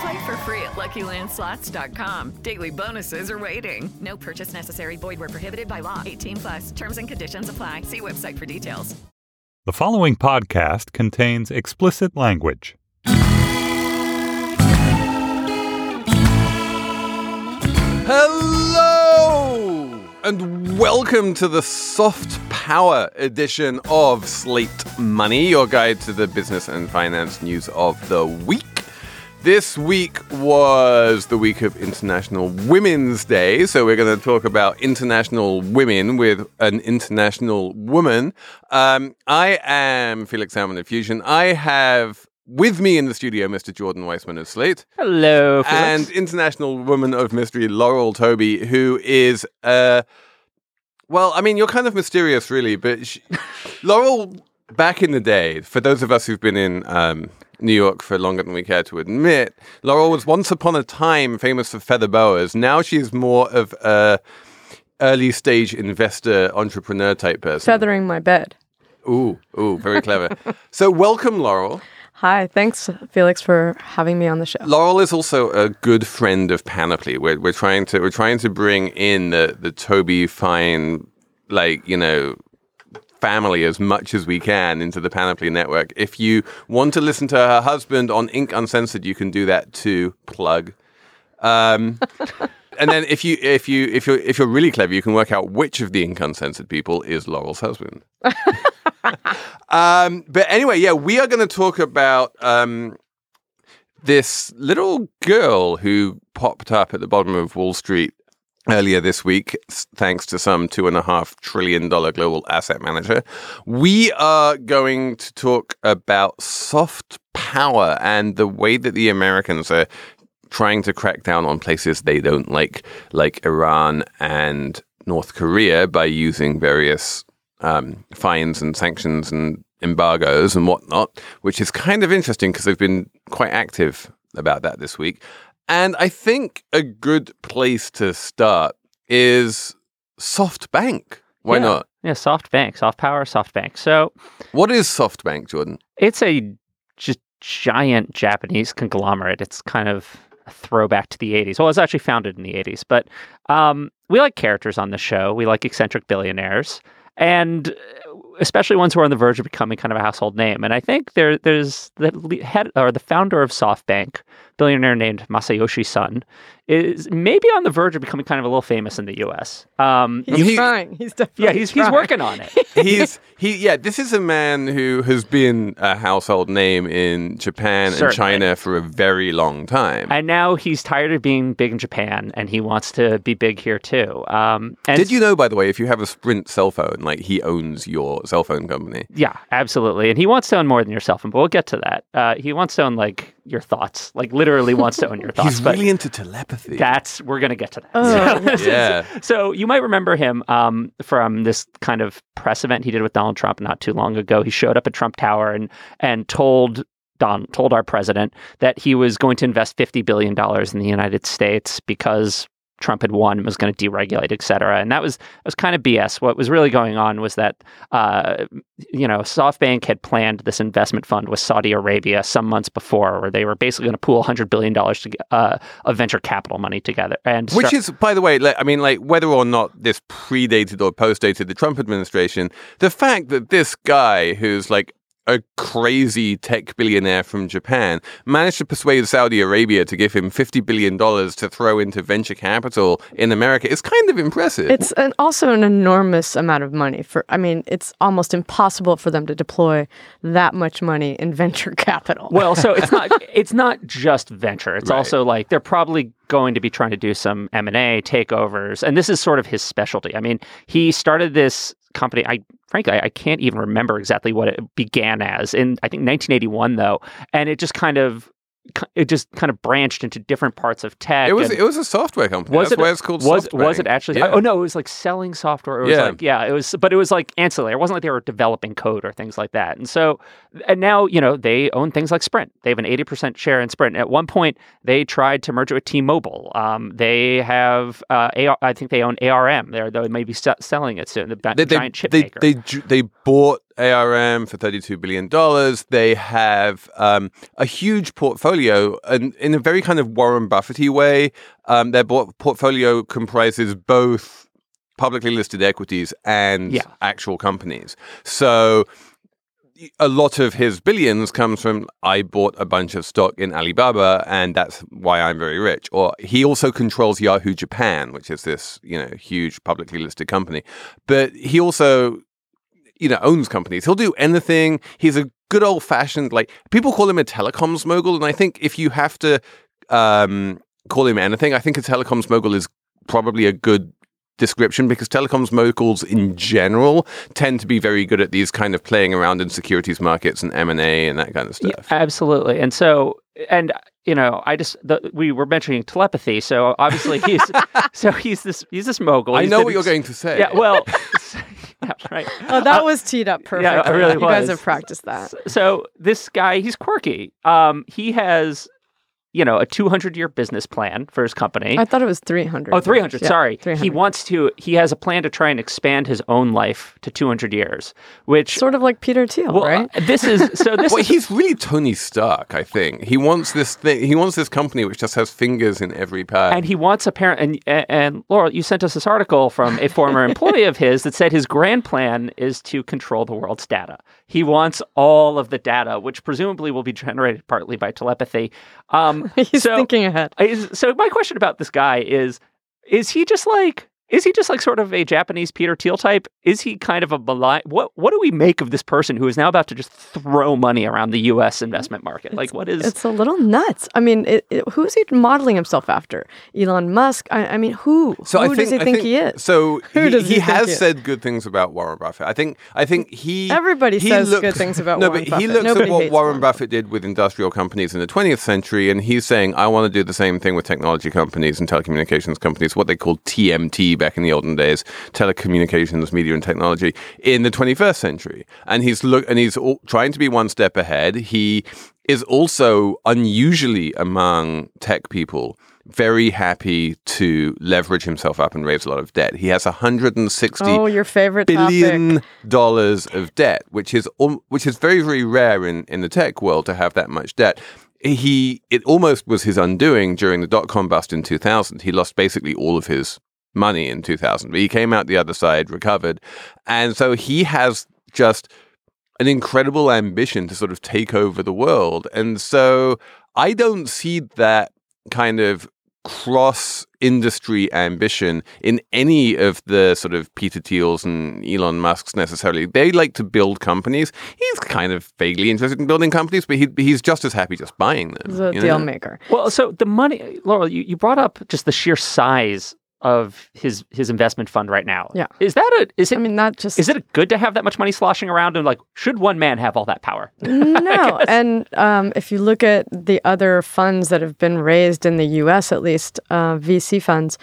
Play for free at LuckyLandSlots.com. Daily bonuses are waiting. No purchase necessary. Void where prohibited by law. 18 plus. Terms and conditions apply. See website for details. The following podcast contains explicit language. Hello and welcome to the soft power edition of Slate Money, your guide to the business and finance news of the week. This week was the week of International Women's Day, so we're going to talk about international women with an international woman. Um, I am Felix Salmon of Fusion. I have with me in the studio Mr. Jordan Weissmann of Slate. Hello, and international woman of mystery Laurel Touby, who is uh well, I mean, you're kind of mysterious, really, but she, Laurel, back in the day, for those of us who've been in um, New York for longer than we care to admit, Laurel was once upon a time famous for feather boas. Now she's more of a early stage investor, entrepreneur type person. Feathering my bed. Ooh, ooh, very clever. so, welcome, Laurel. Hi, thanks, Felix, for having me on the show. Laurel is also a good friend of Panoply. We're, we're trying to we're trying to bring in the the Touby Fine, like you know, family as much as we can into the Panoply network. If you want to listen to her husband on Inc. Uncensored, you can do that too. Plug. Um, and then if you if you if you're if you're really clever, you can work out which of the Inc. Uncensored people is Laurel's husband. um, but anyway, yeah, we are going to talk about um, this little girl who popped up at the bottom of Wall Street earlier this week, thanks to some two and a half trillion dollar global asset manager. We are going to talk about soft power and the way that the Americans are trying to crack down on places they don't like, like Iran and North Korea, by using various um, fines and sanctions and embargoes and whatnot, which is kind of interesting because they've been quite active about that this week. And I think a good place to start is SoftBank. Why yeah. not? Yeah, SoftBank, soft power, SoftBank. So, what is SoftBank, Jordan? It's a just giant Japanese conglomerate. It's kind of a throwback to the 80s. Well, it was actually founded in the 80s, but um, we like characters on the show. We like eccentric billionaires and especially ones who are on the verge of becoming kind of a household name. And I think there there's the head or the founder of SoftBank, billionaire named Masayoshi Son, is maybe on the verge of becoming kind of a little famous in the U.S. Um, he's he, trying. He's definitely yeah. He's trying. he's working on it. he's he yeah. This is a man who has been a household name in Japan Certainly. and China for a very long time. And now he's tired of being big in Japan and he wants to be big here too. Um, Did you know, by the way, if you have a Sprint cell phone, like he owns your cell phone company? Yeah, absolutely. And he wants to own more than your cell phone, but we'll get to that. Uh, he wants to own like your thoughts, like literally wants to own your thoughts. He's really into telepathy. That's we're gonna get to that. Oh. So, yeah. so you might remember him um, from this kind of press event he did with Donald Trump not too long ago. He showed up at Trump Tower and and told Don told our president that he was going to invest fifty billion dollars in the United States because Trump had won and was going to deregulate, et cetera. And that was that was kind of BS. What was really going on was that uh, you know SoftBank had planned this investment fund with Saudi Arabia some months before, where they were basically going to pool 100 billion dollars uh, of venture capital money together. And Which start- is, by the way, like, I mean, like whether or not this predated or postdated the Trump administration, the fact that this guy who's like a crazy tech billionaire from Japan managed to persuade Saudi Arabia to give him $50 billion to throw into venture capital in America It's kind of impressive. It's an, also an enormous amount of money for. I mean, it's almost impossible for them to deploy that much money in venture capital. Well, so it's not it's not just venture. It's Right. also like they're probably going to be trying to do some M and A takeovers, and this is sort of his specialty. I mean, he started this company. I frankly I, can't even remember exactly what it began as. In I think 1981 though, and it just kind of it just kind of branched into different parts of tech. it was it was a software company. was That's it why it's called was was it actually Yeah. oh no it was like selling software. It was Yeah. like yeah it was but it was like ancillary. It wasn't like they were developing code or things like that. And so and now you know they own things like sprint. They have an 80% share in sprint. At one point they tried to merge it with t-mobile. Um, they have uh, AR, i think they own arm they're they may be selling it soon. The they, they, giant chip they, maker. they, they bought ARM for $32 billion. They have um, a huge portfolio and in a very kind of Warren Buffety way. Um, their bo- portfolio comprises both publicly listed equities and Yeah. actual companies. So a lot of his billions comes from I bought a bunch of stock in Alibaba and that's why I'm very rich. Or he also controls Yahoo Japan, which is this, you know, huge publicly listed company. But he also you know, owns companies. He'll do anything. He's a good old fashioned, like people call him a telecoms mogul. And I think if you have to um, call him anything, I think a telecoms mogul is probably a good description because telecoms moguls in general tend to be very good at these kind of playing around in securities markets and M&A and that kind of stuff. Yeah, absolutely. And so, and you know, I just the, we were mentioning telepathy. So obviously he's so he's this he's this mogul. I know what you're going to say. Yeah. Well. yeah, right. oh, that was teed up perfectly. yeah, it really you guys have practiced that. So this guy, he's quirky. Um, he has, you know, a 200 year business plan for his company. I thought it was 300. Oh, 300. Yeah, sorry. 300. He wants to, he has a plan to try and expand his own life to 200 years, which. Sort of like Peter Thiel, well, right? uh, this is, so this Well, is. he's really Tony Stark, I think. He wants this thing. He wants this company which just has fingers in every pie. And he wants a parent, and, and and Laurel, you sent us this article from a former employee of his that said his grand plan is to control the world's data. He wants all of the data, which presumably will be generated partly by telepathy. Um, He's so- thinking ahead. Is, so my question about this guy is: Is he just like? Is he just like sort of a Japanese Peter Thiel type? Is he kind of a malign? What What do we make of this person who is now about to just throw money around the U.S. investment market? like, what is? It's a little nuts. I mean, it, it, who is he modeling himself after? Elon Musk? I, I mean, who? So who I think, does he I think, he is? So Who he, does he he think has he is? said good things about Warren Buffett. I think I think he Everybody he says looks- good things about no, Warren but he looks Nobody at what Warren Warren Buffett did with industrial companies in the 20th century, and he's saying, "I want to do the same thing with technology companies and telecommunications companies, what they call TMT back in the olden days, telecommunications, media, and technology, in the 21st century." And he's look and he's all, trying to be one step ahead. He is also unusually among tech people very happy to leverage himself up and raise a lot of debt. He has 160 Oh, your favorite billion topic. dollars of debt, which is which is very very rare in in the tech world to have that much debt. He it almost was his undoing during the dot com bust in 2000. He lost basically all of his money in 2000, but he came out the other side, recovered, and so he has just an incredible ambition to sort of take over the world. And so I don't see that kind of cross industry ambition in any of the sort of Peter Thiel's and Elon Musk's necessarily. They like to build companies. He's kind of vaguely interested in building companies, but he, he's just as happy just buying them. He's a you deal know? maker. Well, so the money, Laurel, you, you brought up just the sheer size of his his investment fund right now. Yeah. Is that a is it I mean, that just is it good to have that much money sloshing around and like should one man have all that power? no. And um, if you look at the other funds that have been raised in the U.S., at least uh, VC funds,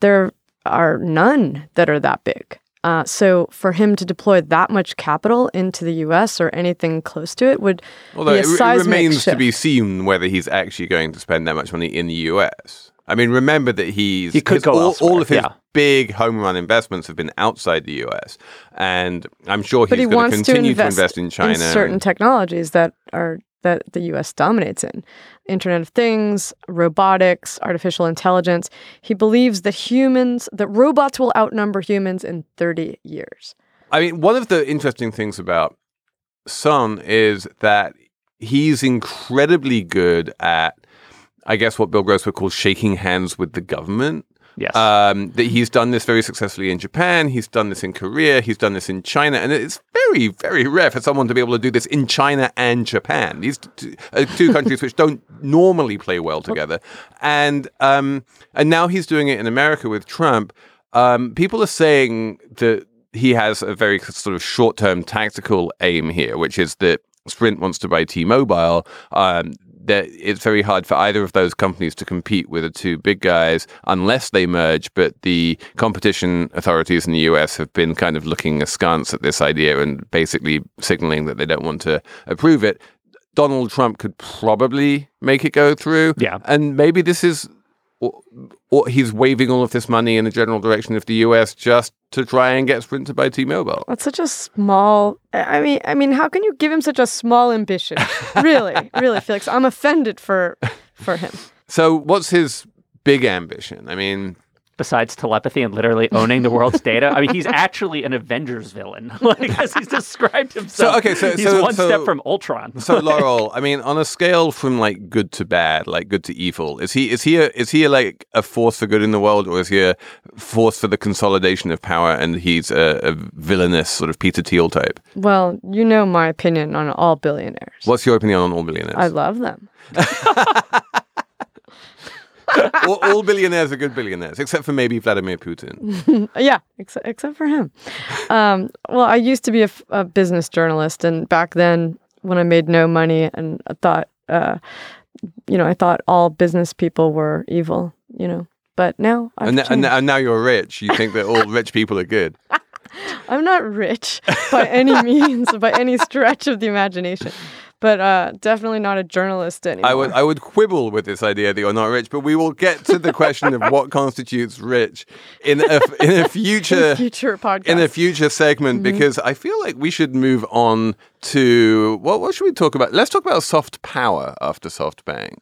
there are none that are that big. Uh, so for him to deploy that much capital into the U.S. or anything close to it would Although be a it, re- seismic remains shift. to be seen whether he's actually going to spend that much money in the US. I mean, remember that he's He could go all, elsewhere, all of his yeah. big home run investments have been outside the US, and I'm sure he's he going to continue to invest, in China. in certain and- technologies that are that the U.S. dominates in: Internet of Things, robotics, artificial intelligence. He believes that humans, that robots will outnumber humans in 30 years. I mean, one of the interesting things about Son is that he's incredibly good at, I guess, what Bill Gross would call shaking hands with the government. Yes. Um, that he's done this very successfully in Japan. He's done this in Korea. He's done this in China, and it's very, very rare for someone to be able to do this in China and Japan. These two, uh, two countries which don't normally play well together, and um, and now he's doing it in America with Trump. Um, people are saying that he has a very sort of short-term tactical aim here, which is that Sprint wants to buy T-Mobile. Um, that it's very hard for either of those companies to compete with the two big guys unless they merge. But the competition authorities in the US have been kind of looking askance at this idea and basically signaling that they don't want to approve it. Donald Trump could probably make it go through. Yeah. And maybe this is, or, or he's waving all of this money in the general direction of the US just to try and get Sprint to buy T-Mobile. That's such a small. I I mean, I mean, how can you give him such a small ambition? really, really, Felix, I'm offended for for him. So what's his big ambition? I mean, Besides telepathy and literally owning the world's data, I mean, he's actually an Avengers villain, like as he's described himself. So, okay, so- he's so- one so- step from Ultron. so Laurel, I mean, on a scale from like good to bad, like good to evil, is he is he a, is he like a force for good in the world, or is he a force for the consolidation of power? And he's a, a villainous sort of Peter Thiel type. Well, you know my opinion on all billionaires. What's your opinion on all billionaires? I love them. all, all billionaires are good billionaires, except for maybe Vladimir Putin. yeah, except, except for him. Um, well, I used to be a, f- a business journalist, and back then, when I made no money, and I thought, uh, you know, I thought all business people were evil, you know. But now, And, changed. and now you're rich. You think that all rich people are good. I'm not rich by any means, by any stretch of the imagination, but uh, definitely not a journalist anymore. I would I would quibble with this idea that you're not rich, but we will get to the question of what constitutes rich in a in a future future podcast. in a future segment Mhm. because I feel like we should move on to what what should we talk about? Let's talk about soft power after SoftBank.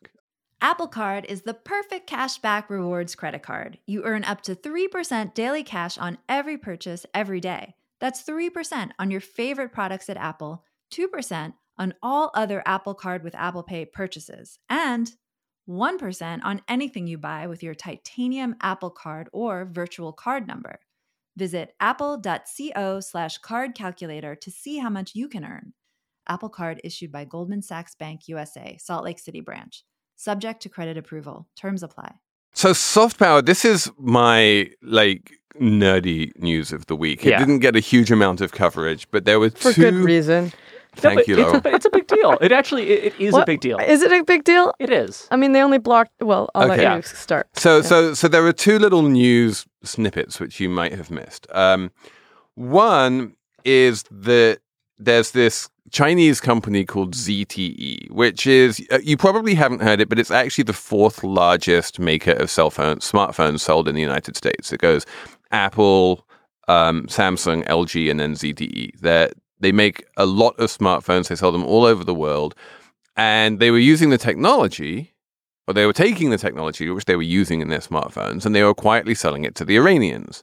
Apple Card is the perfect cashback rewards credit card. You earn up to 3% daily cash on every purchase every day. That's 3% on your favorite products at Apple, 2% on all other Apple Card with Apple Pay purchases, and 1% on anything you buy with your titanium Apple Card or virtual card number. Visit apple.co slash card calculator to see how much you can earn. Apple Card issued by Goldman Sachs Bank USA, Salt Lake City branch. Subject to credit approval. Terms apply. So soft power, this is my like nerdy news of the week. It Yeah. didn't get a huge amount of coverage, but there were for two good reason. Thank but you, it's a, it's a big deal. It actually it, it is a big deal. Is it a big deal? It is. I mean, they only blocked. Well, I'll Okay. let you start. So, Yeah. so, so there are two little news snippets which you might have missed. Um, one is that there's this Chinese company called ZTE, which is uh, you probably haven't heard it, but it's actually the fourth largest maker of cell phones, smartphones sold in the United States. It goes Apple, um, Samsung, LG, and then ZTE. They they make a lot of smartphones. They sell them all over the world, and they were using the technology or they were taking the technology which they were using in their smartphones and they were quietly selling it to the Iranians.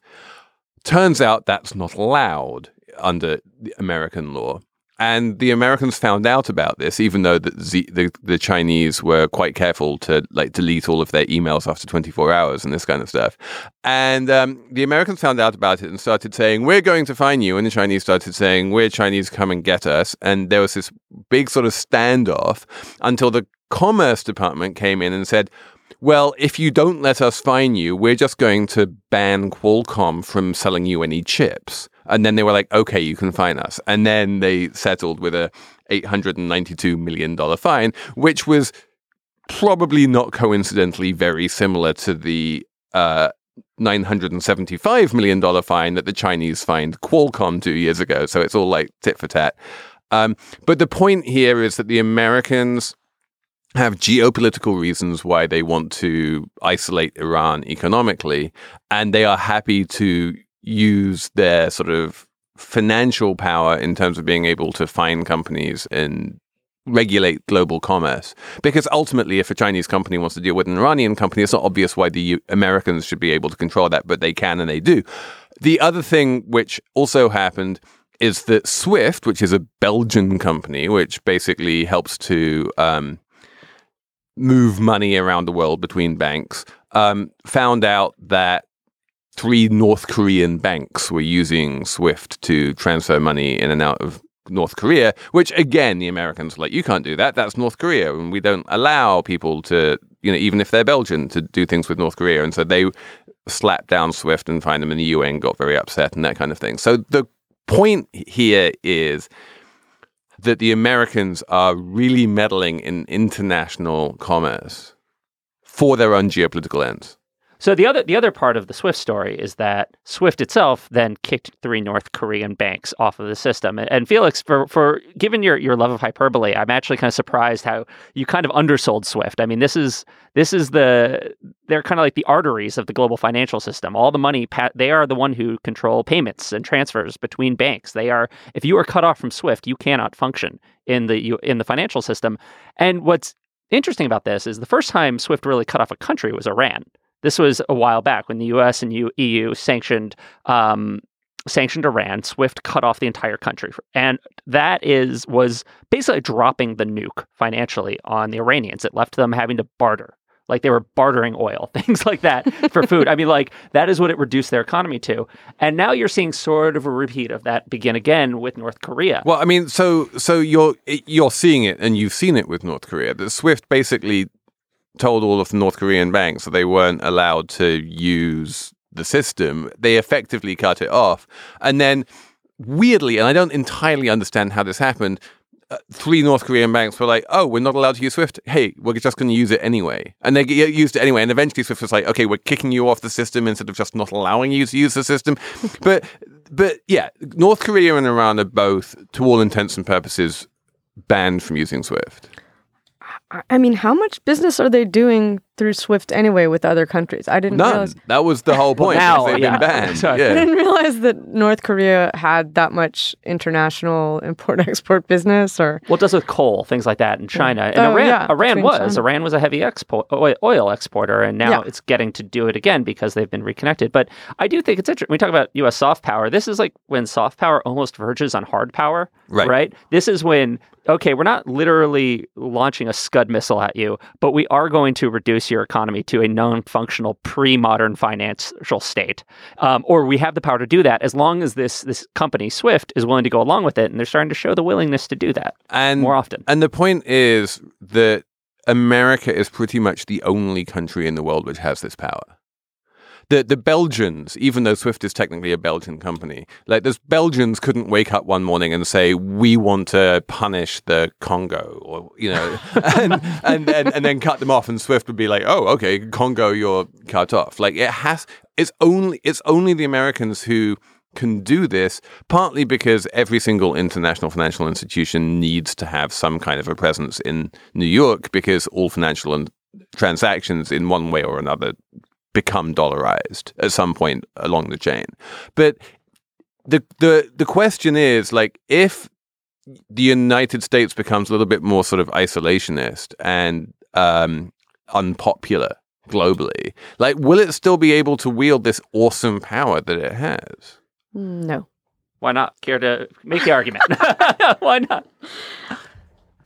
Turns out that's not allowed under American law. And the Americans found out about this, even though the, the the Chinese were quite careful to like delete all of their emails after 24 hours and this kind of stuff. And um, the Americans found out about it and started saying, "We're going to fine you," and the Chinese started saying, "We're Chinese, come and get us." And there was this big sort of standoff until the Commerce Department came in and said, well, if you don't let us fine you, we're just going to ban Qualcomm from selling you any chips. And then they were like, okay, you can fine us. And then they settled with a $892 million fine, which was probably not coincidentally very similar to the uh, $975 million fine that the Chinese fined Qualcomm two years ago. So it's all like tit for tat. Um, but the point here is that the Americans have geopolitical reasons why they want to isolate Iran economically, and they are happy to use their sort of financial power in terms of being able to fine companies and regulate global commerce. Because ultimately, if a Chinese company wants to deal with an Iranian company, it's not obvious why the U- Americans should be able to control that, but they can and they do. The other thing which also happened is that Swift, which is a Belgian company, which basically helps to um, move money around the world between banks, um, found out that three North Korean banks were using Swift to transfer money in and out of North Korea, which again, the Americans like, you can't do that. That's North Korea. And we don't allow people to, you know, even if they're Belgian, to do things with North Korea. And so they slapped down Swift and fined them, in the UN got very upset and that kind of thing. So the point here is that the Americans are really meddling in international commerce for their own geopolitical ends. So the other the other part of the Swift story is that Swift itself then kicked three North Korean banks off of the system. And, and Felix, for for given your, your love of hyperbole, I'm actually kind of surprised how you kind of undersold Swift. I mean, this is this is the they're kind of like the arteries of the global financial system. All the money they are the one who control payments and transfers between banks. They are if you are cut off from Swift, you cannot function in the in the financial system. And what's interesting about this is the first time Swift really cut off a country was Iran. This was a while back when the U.S. and EU sanctioned um, sanctioned Iran. SWIFT cut off the entire country, and that is was basically dropping the nuke financially on the Iranians. It left them having to barter, like they were bartering oil, things like that for food. I mean, like that is what it reduced their economy to. And now you're seeing sort of a repeat of that begin again with North Korea. Well, I mean, so so you're you're seeing it, and you've seen it with North Korea. The SWIFT basically told all of the North Korean banks that they weren't allowed to use the system, they effectively cut it off. And then, weirdly, and I don't entirely understand how this happened, uh, three North Korean banks were like, "Oh, we're not allowed to use Swift. Hey, we're just going to use it anyway." And they used it anyway. And eventually, Swift was like, "Okay, we're kicking you off the system instead of just not allowing you to use the system." but, but yeah, North Korea and Iran are both, to all intents and purposes, banned from using Swift. I mean, how much business are they doing through Swift anyway with other countries? I didn't None. realize. That was the whole point. now, they've yeah. been banned. Yeah. I didn't realize that North Korea had that much international import export business or Well, it does with coal, things like that, in China. And Oh, Iran, yeah, Iran was. China. Iran was a heavy export oil, oil exporter, and now Yeah. it's getting to do it again because they've been reconnected. But I do think it's interesting. We talk about U.S. soft power. This is like when soft power almost verges on hard power. Right. Right. This is when okay, we're not literally launching a Scud missile at you, but we are going to reduce your economy to a non-functional pre-modern financial state, um, or we have the power to do that as long as this this company Swift is willing to go along with it, and they're starting to show the willingness to do that and more often. And the point is that America is pretty much the only country in the world which has this power. The the Belgians, even though Swift is technically a Belgian company, like those Belgians couldn't wake up one morning and say we want to punish the Congo, or you know, and, and and and then cut them off, and Swift would be like, oh, okay, Congo, you're cut off. Like it has, it's only it's only the Americans who can do this, partly because every single international financial institution needs to have some kind of a presence in New York because all financial and transactions in one way or another become dollarized at some point along the chain. But the the the question is like if the United States becomes a little bit more sort of isolationist and um, unpopular globally, like will it still be able to wield this awesome power that it has? no. Why not? Care to make the argument? Why not?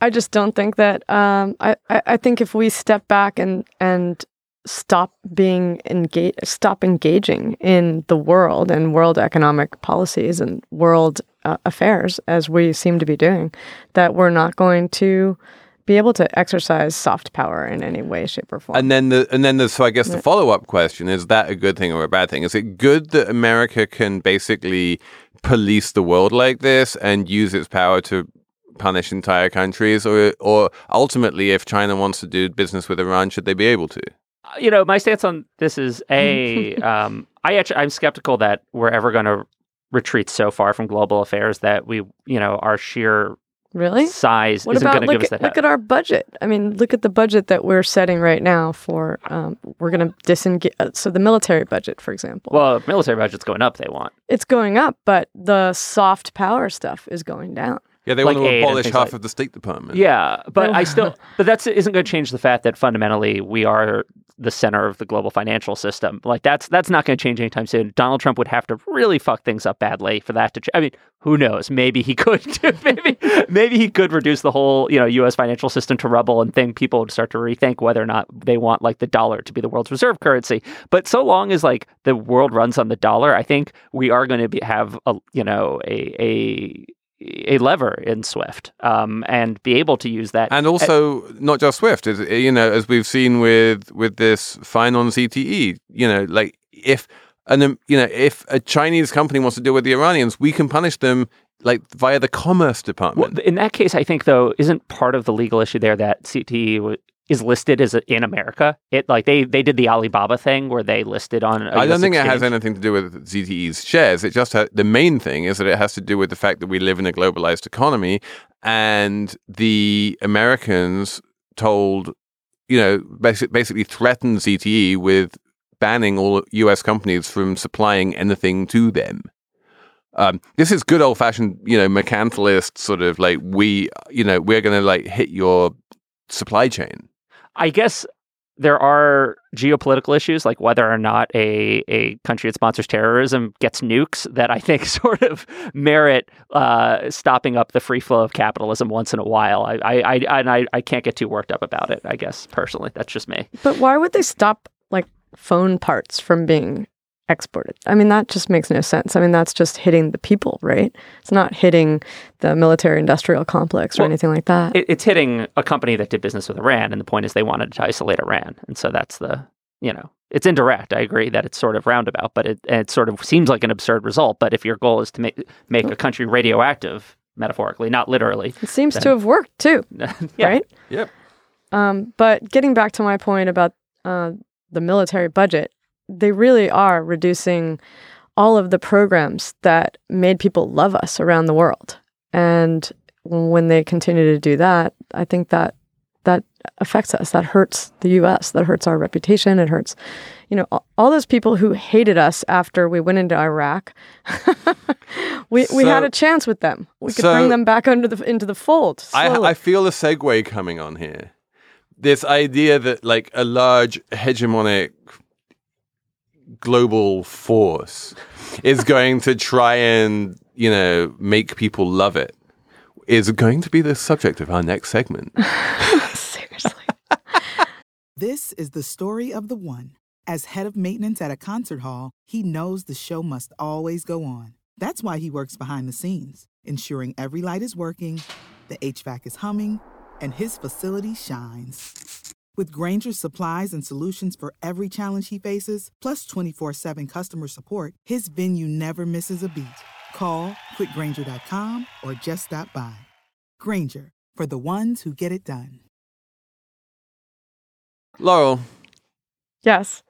I just don't think that. Um, I, I I think if we step back and and stop being engage, stop engaging in the world and world economic policies and world uh, affairs as we seem to be doing, that we're not going to be able to exercise soft power in any way, shape, or form. And then the and then the so I guess the follow up question is that a good thing or a bad thing? Is it good that America can basically police the world like this and use its power to punish entire countries, or or ultimately, if China wants to do business with Iran, should they be able to? You know, my stance on this is a. um, I actually, I'm skeptical that we're ever going to retreat so far from global affairs that we, you know, our sheer Really? size What isn't going to give us at, that. look at our budget? I mean, look at the budget that we're setting right now for. Um, we're going to disengage. So the military budget, for example, well, military budget's going up. They want. it's going up, but the soft power stuff is going down. Yeah, they Like want to aid abolish half like- of the State Department. Yeah, but I still, but that's isn't going to change the fact that fundamentally we are the center of the global financial system. Like that's that's not going to change anytime soon. Donald Trump would have to really fuck things up badly for that to. Ch- I mean, who knows? Maybe he could. maybe maybe he could reduce the whole you know U.S. financial system to rubble and think people would start to rethink whether or not they want like the dollar to be the world's reserve currency. But so long as like the world runs on the dollar, I think we are going to be, have a you know a a a lever in Swift um, and be able to use that. And also, not just Swift, is you know, as we've seen with with this fine on ZTE, you know, like if and um, you know, if a Chinese company wants to deal with the Iranians, we can punish them like via the Commerce Department. Well, in that case, I think though, isn't part of the legal issue there that ZTE w- is listed as a, in America? It like they they did the Alibaba thing where they listed on. I I don't think it has anything to do with ZTE's shares. It just ha- the main thing is that it has to do with the fact that we live in a globalized economy, and the Americans told, you know, basi- basically threatened ZTE with banning all U.S. companies from supplying anything to them. Um, this is good old fashioned, you know, mercantilist sort of like we, you know, we're going to like hit your supply chain. I guess there are geopolitical issues like whether or not a, a country that sponsors terrorism gets nukes that I think sort of merit uh, stopping up the free flow of capitalism once in a while. I I, I and I, I can't get too worked up about it. I guess personally, that's just me. But why would they stop like phone parts from being exported? I mean, that just makes no sense. I mean, that's just hitting the people, right? It's not hitting the military industrial complex or Well, anything like that. It, it's hitting a company that did business with Iran, and the point is they wanted to isolate Iran, and so that's the you know it's indirect. I agree that it's sort of roundabout, but it it sort of seems like an absurd result. But if your goal is to make make a country radioactive, metaphorically, not literally, it seems then- to have worked too, yeah. right? Yep. Um, but getting back to my point about uh, the military budget, they really are reducing all of the programs that made people love us around the world. And when they continue to do that, I think that that affects us. That hurts the U.S. That hurts our reputation. It hurts, you know, all, all those people who hated us after we went into Iraq. we we had a chance with them. We could so- bring them back under the into the fold. I. I feel a segue coming on here. This idea that like a large hegemonic global force is going to try and you know make people love it is going to be the subject of our next segment. Seriously. This is the story of the one. As head of maintenance at a concert hall, he knows the show must always go on. That's why he works behind the scenes, ensuring every light is working, the HVAC is humming, and his facility shines. With Grainger's supplies and solutions for every challenge he faces, plus 24 7 customer support, his venue never misses a beat. Call quickgranger.com or just stop by. Granger, for the ones who get it done. Laurel, Yes.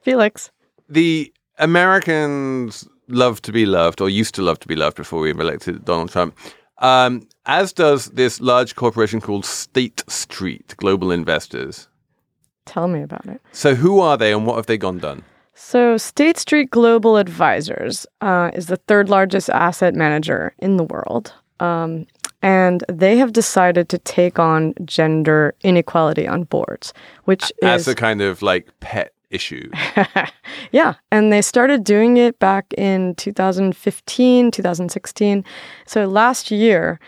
Felix. the Americans love to be loved, or used to love to be loved before we elected Donald Trump. Um, as does this large corporation called State Street Global Investors. Tell me about it. So, who are they, and what have they gone done? So, State Street Global Advisors uh, is the third largest asset manager in the world. Um, and they have decided to take on gender inequality on boards, which is As is. a kind of like pet issue. yeah. And they started doing it back in 2015, 2016. So, last year,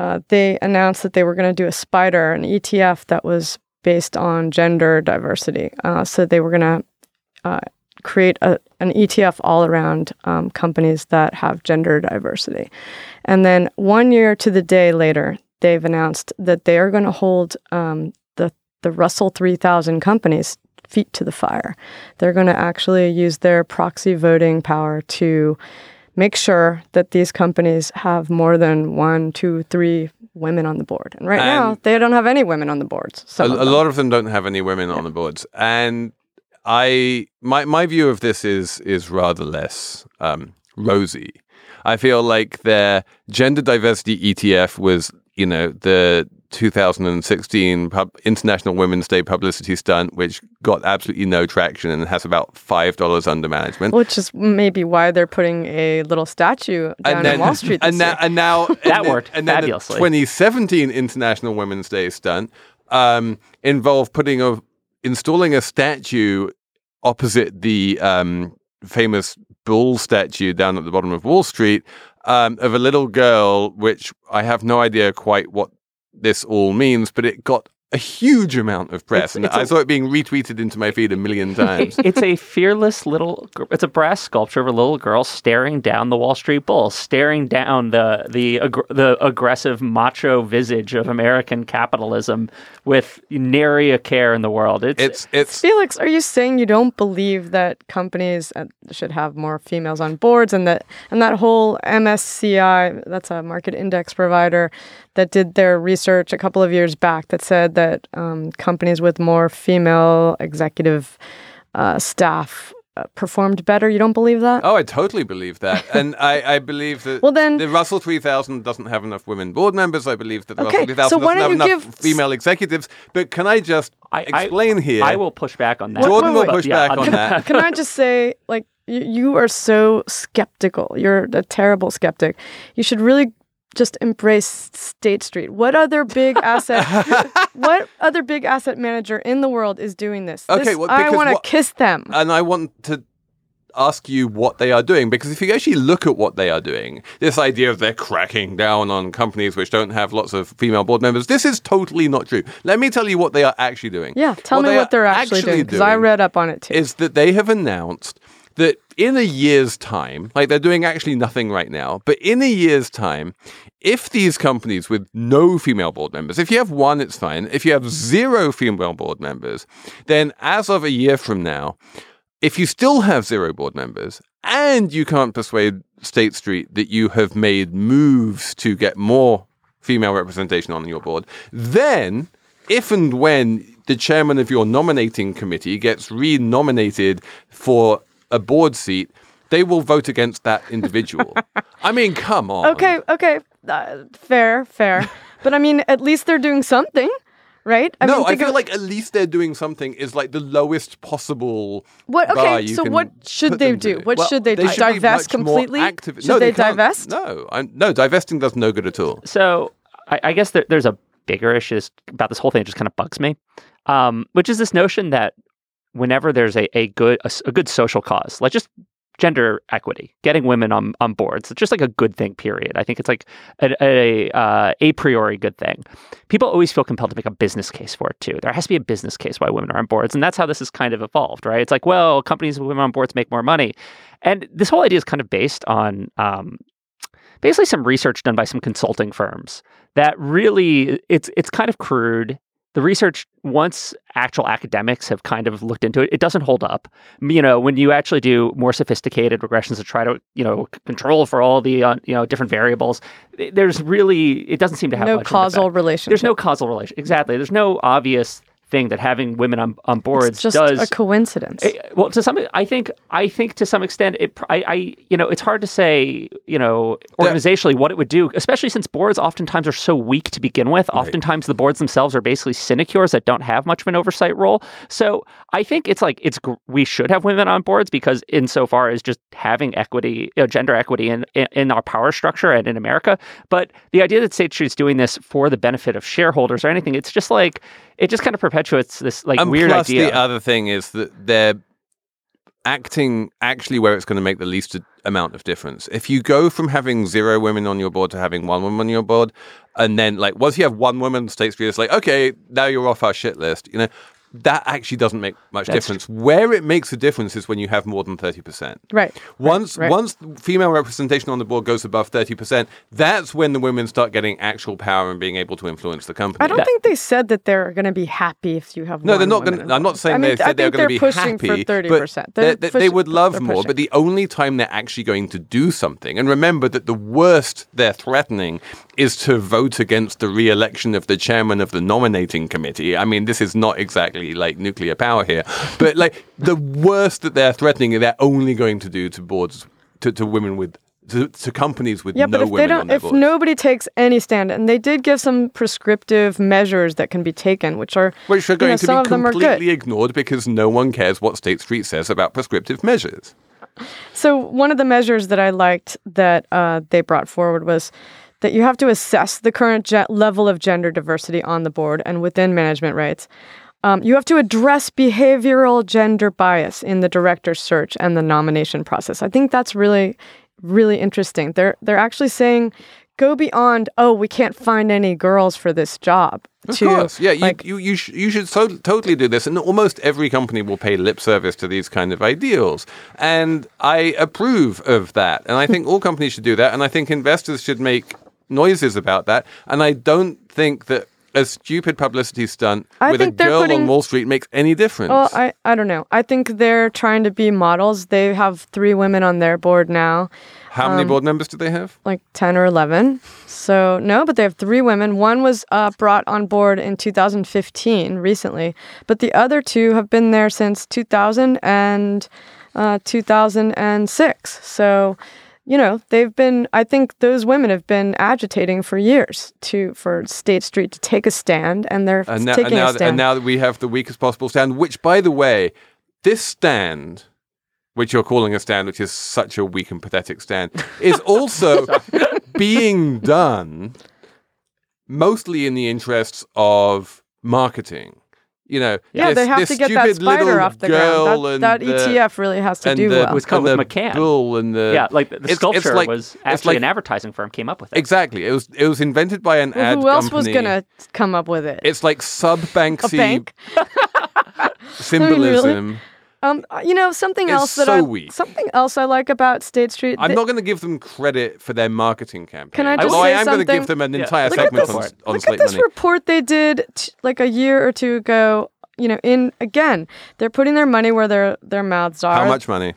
uh, they announced that they were going to do a spider, an ETF that was based on gender diversity. Uh, so, they were going to uh, create a, an ETF all around um, companies that have gender diversity. And then one year to the day later, they've announced that they are going to hold um, the, the Russell 3000 companies feet to the fire. They're going to actually use their proxy voting power to make sure that these companies have more than one, two, three women on the board. And right now, they don't have any women on the boards. a, a lot of them don't have any women on the boards, and I my my view of this is is rather less um, rosy. I feel like their gender diversity ETF was you know, the 2016 pub- International Women's Day publicity stunt, which got absolutely no traction and has about five dollars under management. Which is maybe why they're putting a little statue down then, in Wall Street. and this now, year. and now That and then- worked And then fabulously. the 2017 International Women's Day stunt um, involved putting a installing a statue opposite the um, famous bull statue down at the bottom of Wall Street um, of a little girl, which I have no idea quite what this all means, but it got a huge amount of press, It's- and it's I a- saw it being retweeted into my feed a million times. it's a fearless little. It's a brass sculpture of a little girl staring down the Wall Street Bull, staring down the the aggr- the aggressive macho visage of American capitalism with nary a care in the world. It's it's it's Felix, are you saying you don't believe that companies uh, should have more females on boards and that and that whole MSCI, that's a market index provider that did their research a couple of years back that said that um, companies with more female executive uh, staff uh, performed better. You don't believe that? Oh, I totally believe that, and I, I believe that. Well, then- the Russell 3000 doesn't have enough women board members. I believe that the Okay, Russell 3000 so why doesn't have you enough give- female executives. But can I just I, I- explain here? I will push back on that. Jordan will But push yeah, back on I'll- that. Can I just say, like, you, you are so skeptical. You're a terrible skeptic. You should really just embrace State Street. What other big asset? what other big asset manager in the world is doing this? Okay, This- well, I want to kiss them. and I want to ask you what they are doing because if you actually look at what they are doing, this idea of they're cracking down on companies which don't have lots of female board members, this is totally not true. Let me tell you what they are actually doing. yeah, tell me they what they're actually, doing because I read up on it too. is that they have announced that in a year's time, like they're doing actually nothing right now, but in a year's time, if these companies with no female board members, if you have one, it's fine. If you have zero female board members, then as of a year from now, if you still have zero board members and you can't persuade State Street that you have made moves to get more female representation on your board, then if and when the chairman of your nominating committee gets re-nominated for a board seat, they will vote against that individual. I mean, come on. okay, okay, uh, fair, fair. but I mean, at least they're doing something, right? I no, mean, I think feel of- like at least they're doing something is like the lowest possible. What? bar Okay, you so can what should they do? What Well, should they do? should Divest completely? active- Should no, they can't. divest? No, i no, divesting does no good at all. So I, I guess there, there's a bigger issue is- about this whole thing. It just kind of bugs me, um, which is this notion that whenever there's a, a good a, a good social cause, like just gender equity, getting women on, on boards, it's just like a good thing. Period. I think it's like a, a uh, a priori good thing. People always feel compelled to make a business case for it too. There has to be a business case why women are on boards, and that's how this has kind of evolved, right? It's like, well, companies with women on boards make more money, and this whole idea is kind of based on um, basically some research done by some consulting firms that really it's it's kind of crude. The research, once actual academics have kind of looked into it, it doesn't hold up. You know, when you actually do more sophisticated regressions to try to, you know, control for all the, uh, you know, different variables, there's really, it doesn't seem to have no much causal relationship. There's no causal relation. Exactly. There's no obvious thing that having women on, on boards it's just does a coincidence. Eh, well, to some, I think, I think to some extent, it, I, I, you know, it's hard to say, you know, organizationally what it would do, especially since boards oftentimes are so weak to begin with. Oftentimes, the boards themselves are basically sinecures that don't have much of an oversight role. So, I think it's like it's we should have women on boards because, insofar as just having equity, you know, gender equity in, in in our power structure and in America, but the idea that State Street's doing this for the benefit of shareholders or anything, it's just like it just kind of perpetuates this like and weird plus, idea. the other thing is that they're acting actually where it's going to make the least amount of difference. If you go from having zero women on your board to having one woman on your board, and then like once you have one woman, State Street is like, okay, now you're off our shit list. You know, that actually doesn't make much That's difference. Where it makes a difference is when you have more than thirty percent. right. Once right. once female representation on the board goes above thirty percent, that's when the women start getting actual power and being able to influence the company. I don't think they said that they're going to be happy if you have. No, they're not going. I'm not saying I mean, they said they're going to be they're pushing happy, for 30%. they, they- they would love more. But the only time they're actually going to do something, and remember that the worst they're threatening is to vote against the re-election of the chairman of the nominating committee. I mean, this is not exactly like nuclear power here, but like the worst that they're threatening, they're only going to do to boards to, to women with to, to companies with Yeah, no but if women they don't, if nobody takes any stand, and they did give some prescriptive measures that can be taken, which are which are you going know, to be of them are good. completely ignored because no one cares what State Street says about prescriptive measures. So one of the measures that I liked that uh, they brought forward was that you have to assess the current ge- level of gender diversity on the board and within management rights. Um, you have to address behavioral gender bias in the director search and the nomination process. I think that's really, really interesting. They're they're actually saying go beyond. Oh, we can't find any girls for this job. Of to, course, yeah. You you you, sh- you should so- totally do this, and almost every company will pay lip service to these kind of ideals, and I approve of that. And I think all companies should do that, and I think investors should make noises about that. And I don't think that a stupid publicity stunt I with a girl putting- on Wall Street makes any difference. Well, I, I don't know. I think they're trying to be models. They have three women on their board now. How many um, board members do they have? Like 10 or 11. So, no, but they have three women. One was uh, brought on board in 2015, recently, but the other two have been there since 2000 and uh, 2006. So, you know, they've been, I think those women have been agitating for years to for State Street to take a stand, and they're And now, taking and, now, a stand. and now that we have the weakest possible stand, which, by the way, this stand, which you're calling a stand, which is such a weak and pathetic stand, is also being done mostly in the interests of marketing. You know, Yeah, this- they have this to get that spider off the ground. That, that the- ETF really has to and do the, well. was called and with the McCann. bull and the yeah, like the, the it's- it's sculpture like- was actually like- an advertising firm came up with it. Exactly, it was it was invented by an Well, ad who else was gonna come up with it? It's like sub a Banksy bank? symbolism. Um, you know something It's else that so I weak. something else I like about State Street. I'm th- not going to give them credit for their marketing campaign. Can I just Although I say am going to give them an Yeah. entire Look at segment this- on, on Look Slate at this Money. report they did t- like a year or two ago. You know, in again, they're putting their money where their their mouths are. How much money?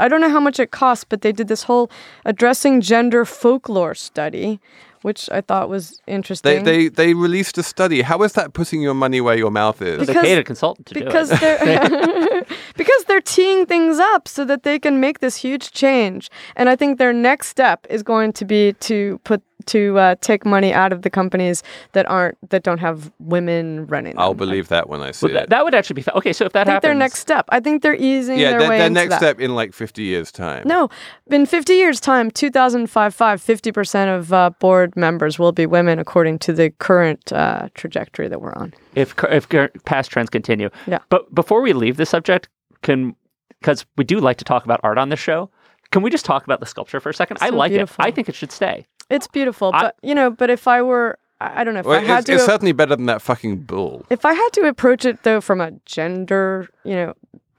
I don't know how much it costs, but they did this whole addressing gender folklore study, which I thought was interesting. they they they released a study. How is that putting your money where your mouth is? Because, they paid a consultant to because do it. they're because they're teeing things up so that they can make this huge change. And I think their next step is going to be to put to uh, take money out of the companies that aren't that don't have women running. I'll believe that when I see Well, that, it. that would actually be fa- okay. So if that I think happens, their next step. I think they're easing yeah, their their, way their into next that. step in like 50 years' time. No, in 50 years' time, 2005, 50% of uh, board members will be women, according to the current uh, trajectory that we're on. if if past trends continue. Yeah. But before we leave the subject, can because we do like to talk about art on this show. Can we just talk about the sculpture for a second? I like beautiful. it. I think it should stay. It's beautiful, I- but you know, but if I were, I I don't know, if Well, I had it's, to, it's certainly better than that fucking bull. if I had to approach it though from a gender, you know,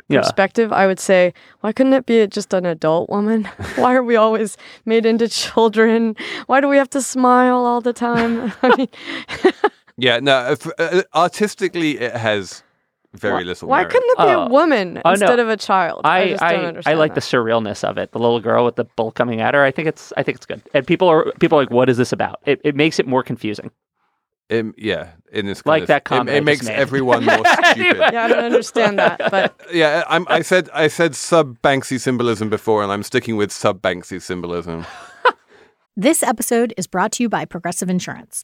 Yeah. perspective, I would say, why couldn't it be just an adult woman? why are we always made into children? Why do we have to smile all the time? I mean, Yeah, no, if, uh, artistically it has very why, little why merit. couldn't it be Oh. a woman Oh, no. instead of a child? I just I, don't I, understand like that. the surrealness of it. The little girl with the bull coming at her. I think it's I think it's good. And people are people are like, what is this about? It, it makes it more confusing. Um, yeah, in this kind Like of- that it- comment I it, makes made. everyone more stupid. Yeah, I don't understand that, but Yeah, I'm, I said I said sub Banksy symbolism before, and I'm sticking with sub Banksy symbolism. This episode is brought to you by Progressive Insurance.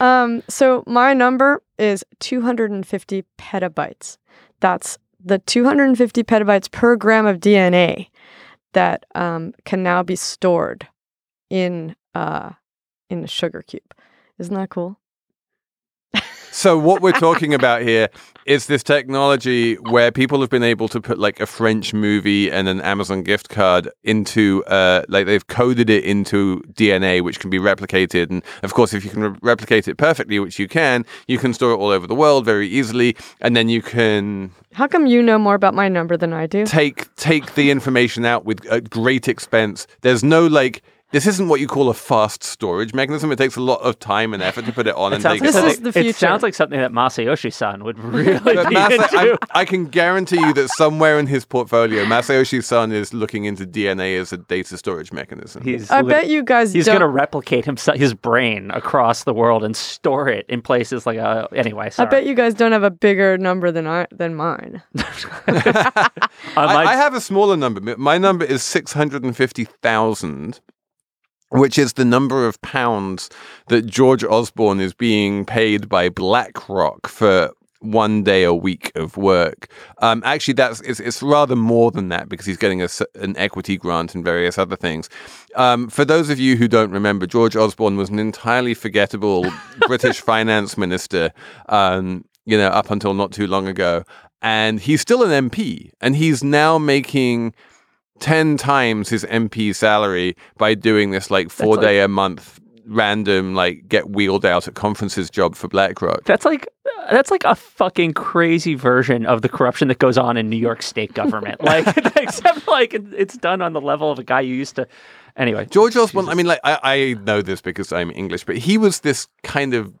Um, so my number is 250 petabytes. That's the 250 petabytes per gram of DNA that um, can now be stored in uh, in the sugar cube. Isn't that cool? So what we're talking about here is this technology where people have been able to put like a French movie and an Amazon gift card into uh like they've coded it into DNA which can be replicated and of course if you can re- replicate it perfectly which you can you can store it all over the world very easily and then you can How come you know more about my number than I do? take take the information out with at great expense. There's no like this isn't what you call a fast storage mechanism. It takes a lot of time and effort to put it on It and sounds, take like it off. something- it sounds like something that Masayoshi-san would really But be Masa, into. I, I can guarantee you that somewhere in his portfolio, Masayoshi-san is looking into DNA as a data storage mechanism. He's I lit- bet you guys He's going to replicate himself, his brain across the world and store it in places like uh, anyway. I bet you guys don't have a bigger number than I than mine. I, I have a smaller number. My number is 650,000, which is the number of pounds that George Osborne is being paid by BlackRock for one day a week of work. Um, actually, that's it's, it's rather more than that because he's getting a an equity grant and various other things. Um, for those of you who don't remember, George Osborne was an entirely forgettable British finance minister. Um, you know, up until not too long ago, and he's still an MP, and he's now making. 10 times his MP salary by doing this like four like- day a month random like get wheeled out at conferences job for BlackRock. That's like that's like a fucking crazy version of the corruption that goes on in New York State government. like, except like it's done on the level of a guy you used to. Anyway, George Osborne, I mean, like, I, I know this because I'm English, but he was this kind of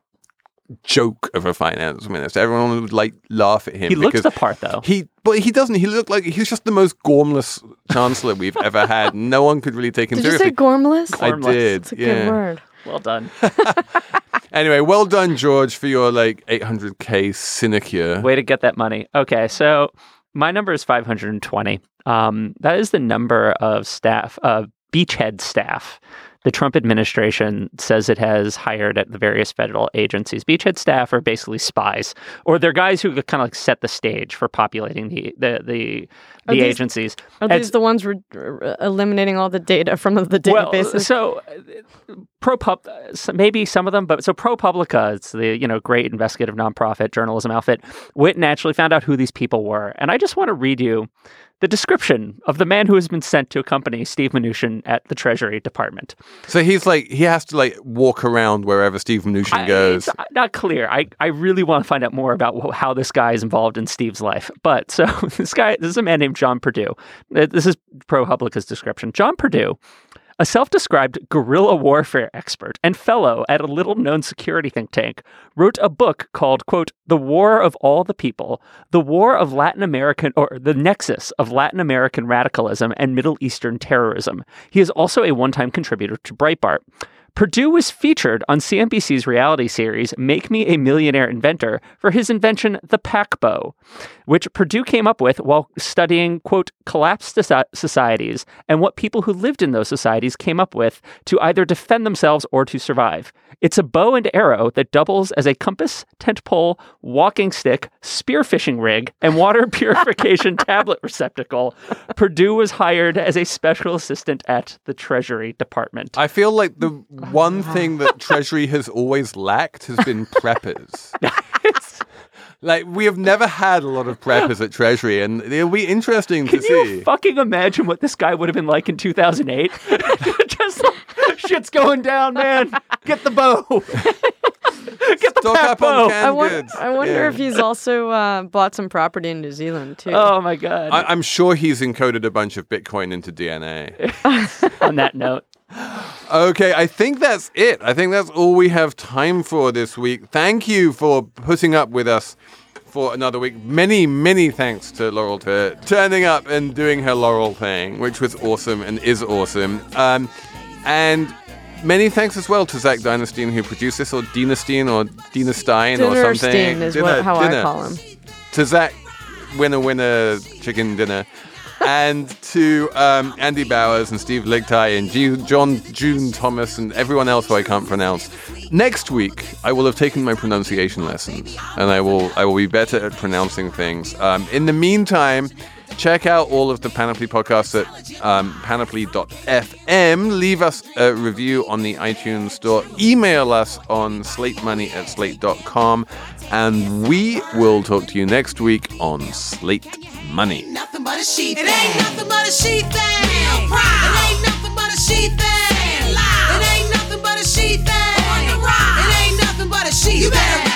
joke of a finance minister. Everyone would like laugh at him. He looks because the part, though. He, but he doesn't. He looked like he's just the most gormless chancellor we've ever had. No one could really take him Did you seriously. say gormless? I did. It's a yeah. good word. well done. Anyway, well done, George, for your like 800k sinecure. Way to get that money. Okay, so my number is 520. Um, that is the number of staff, uh, beachhead staff. The Trump administration says it has hired at the various federal agencies. Beachhead staff are basically spies, or they're guys who kind of like set the stage for populating the the the, the these- agencies. Are these the ones re- eliminating all the data from the databases? well, so uh, ProPub, uh, maybe some of them, but so ProPublica, it's the you know great investigative nonprofit journalism outfit. Went and actually found out who these people were, and I just want to read you the description of the man who has been sent to accompany Steve Mnuchin at the Treasury Department. So he's like he has to like walk around wherever Steve Mnuchin I- goes. It's not clear. I, I really want to find out more about wh- how this guy is involved in Steve's life. But so this guy, this is a man named John Purdue. This is ProPublica's description. John Purdue, a self described guerrilla warfare expert and fellow at a little known security think tank, wrote a book called, quote, The War of All the People, the War of Latin American, or the Nexus of Latin American Radicalism and Middle Eastern Terrorism. He is also a one time contributor to Breitbart. Purdue was featured on CNBC's reality series Make Me a Millionaire Inventor for his invention, the pack bow, which Purdue came up with while studying, quote, collapsed societies and what people who lived in those societies came up with to either defend themselves or to survive. It's a bow and arrow that doubles as a compass, tent pole, walking stick, spearfishing rig, and water purification tablet receptacle. Purdue was hired as a special assistant at the Treasury Department. I feel like the one thing that Treasury has always lacked has been preppers. like we have never had a lot of preppers at Treasury, and it'll be interesting Can to you see. fucking imagine what this guy would have been like in 2008? Just like, shit's going down, man. Get the bow. Get the Stock pack up on canned I, won- goods. I wonder Yeah. if he's also uh, bought some property in New Zealand too. Oh my god. I, I'm sure he's encoded a bunch of Bitcoin into DNA. On that note, Okay, I think that's it. I think that's all we have time for this week. Thank you for putting up with us for another week. Many, many thanks to Laurel for turning up and doing her Laurel thing, which was awesome and is awesome. Um, and many thanks as well to Zach Dynastine who produced this, or Dynastine, or Dynastine, or something. Dinnerstein is what, how I call him. To Zach, winner, winner, chicken dinner. And to um, Andy Bowers and Steve Lickteig and G- John June Thomas and everyone else who I can't pronounce. Next week, I will have taken my pronunciation lessons, and I will I will be better at pronouncing things. Um, in the meantime, Check out all of the Panoply podcasts at um, panoply.fm. Leave us a review on the iTunes store. Email us on slatemoney at slate.com. And we will talk to you next week on Slate Money. nothing but a she thing. It ain't nothing but a she thing. Real proud. It ain't nothing but a she thing. Loud. It ain't nothing but a she thing. On the ride. It ain't nothing but a she thing. You better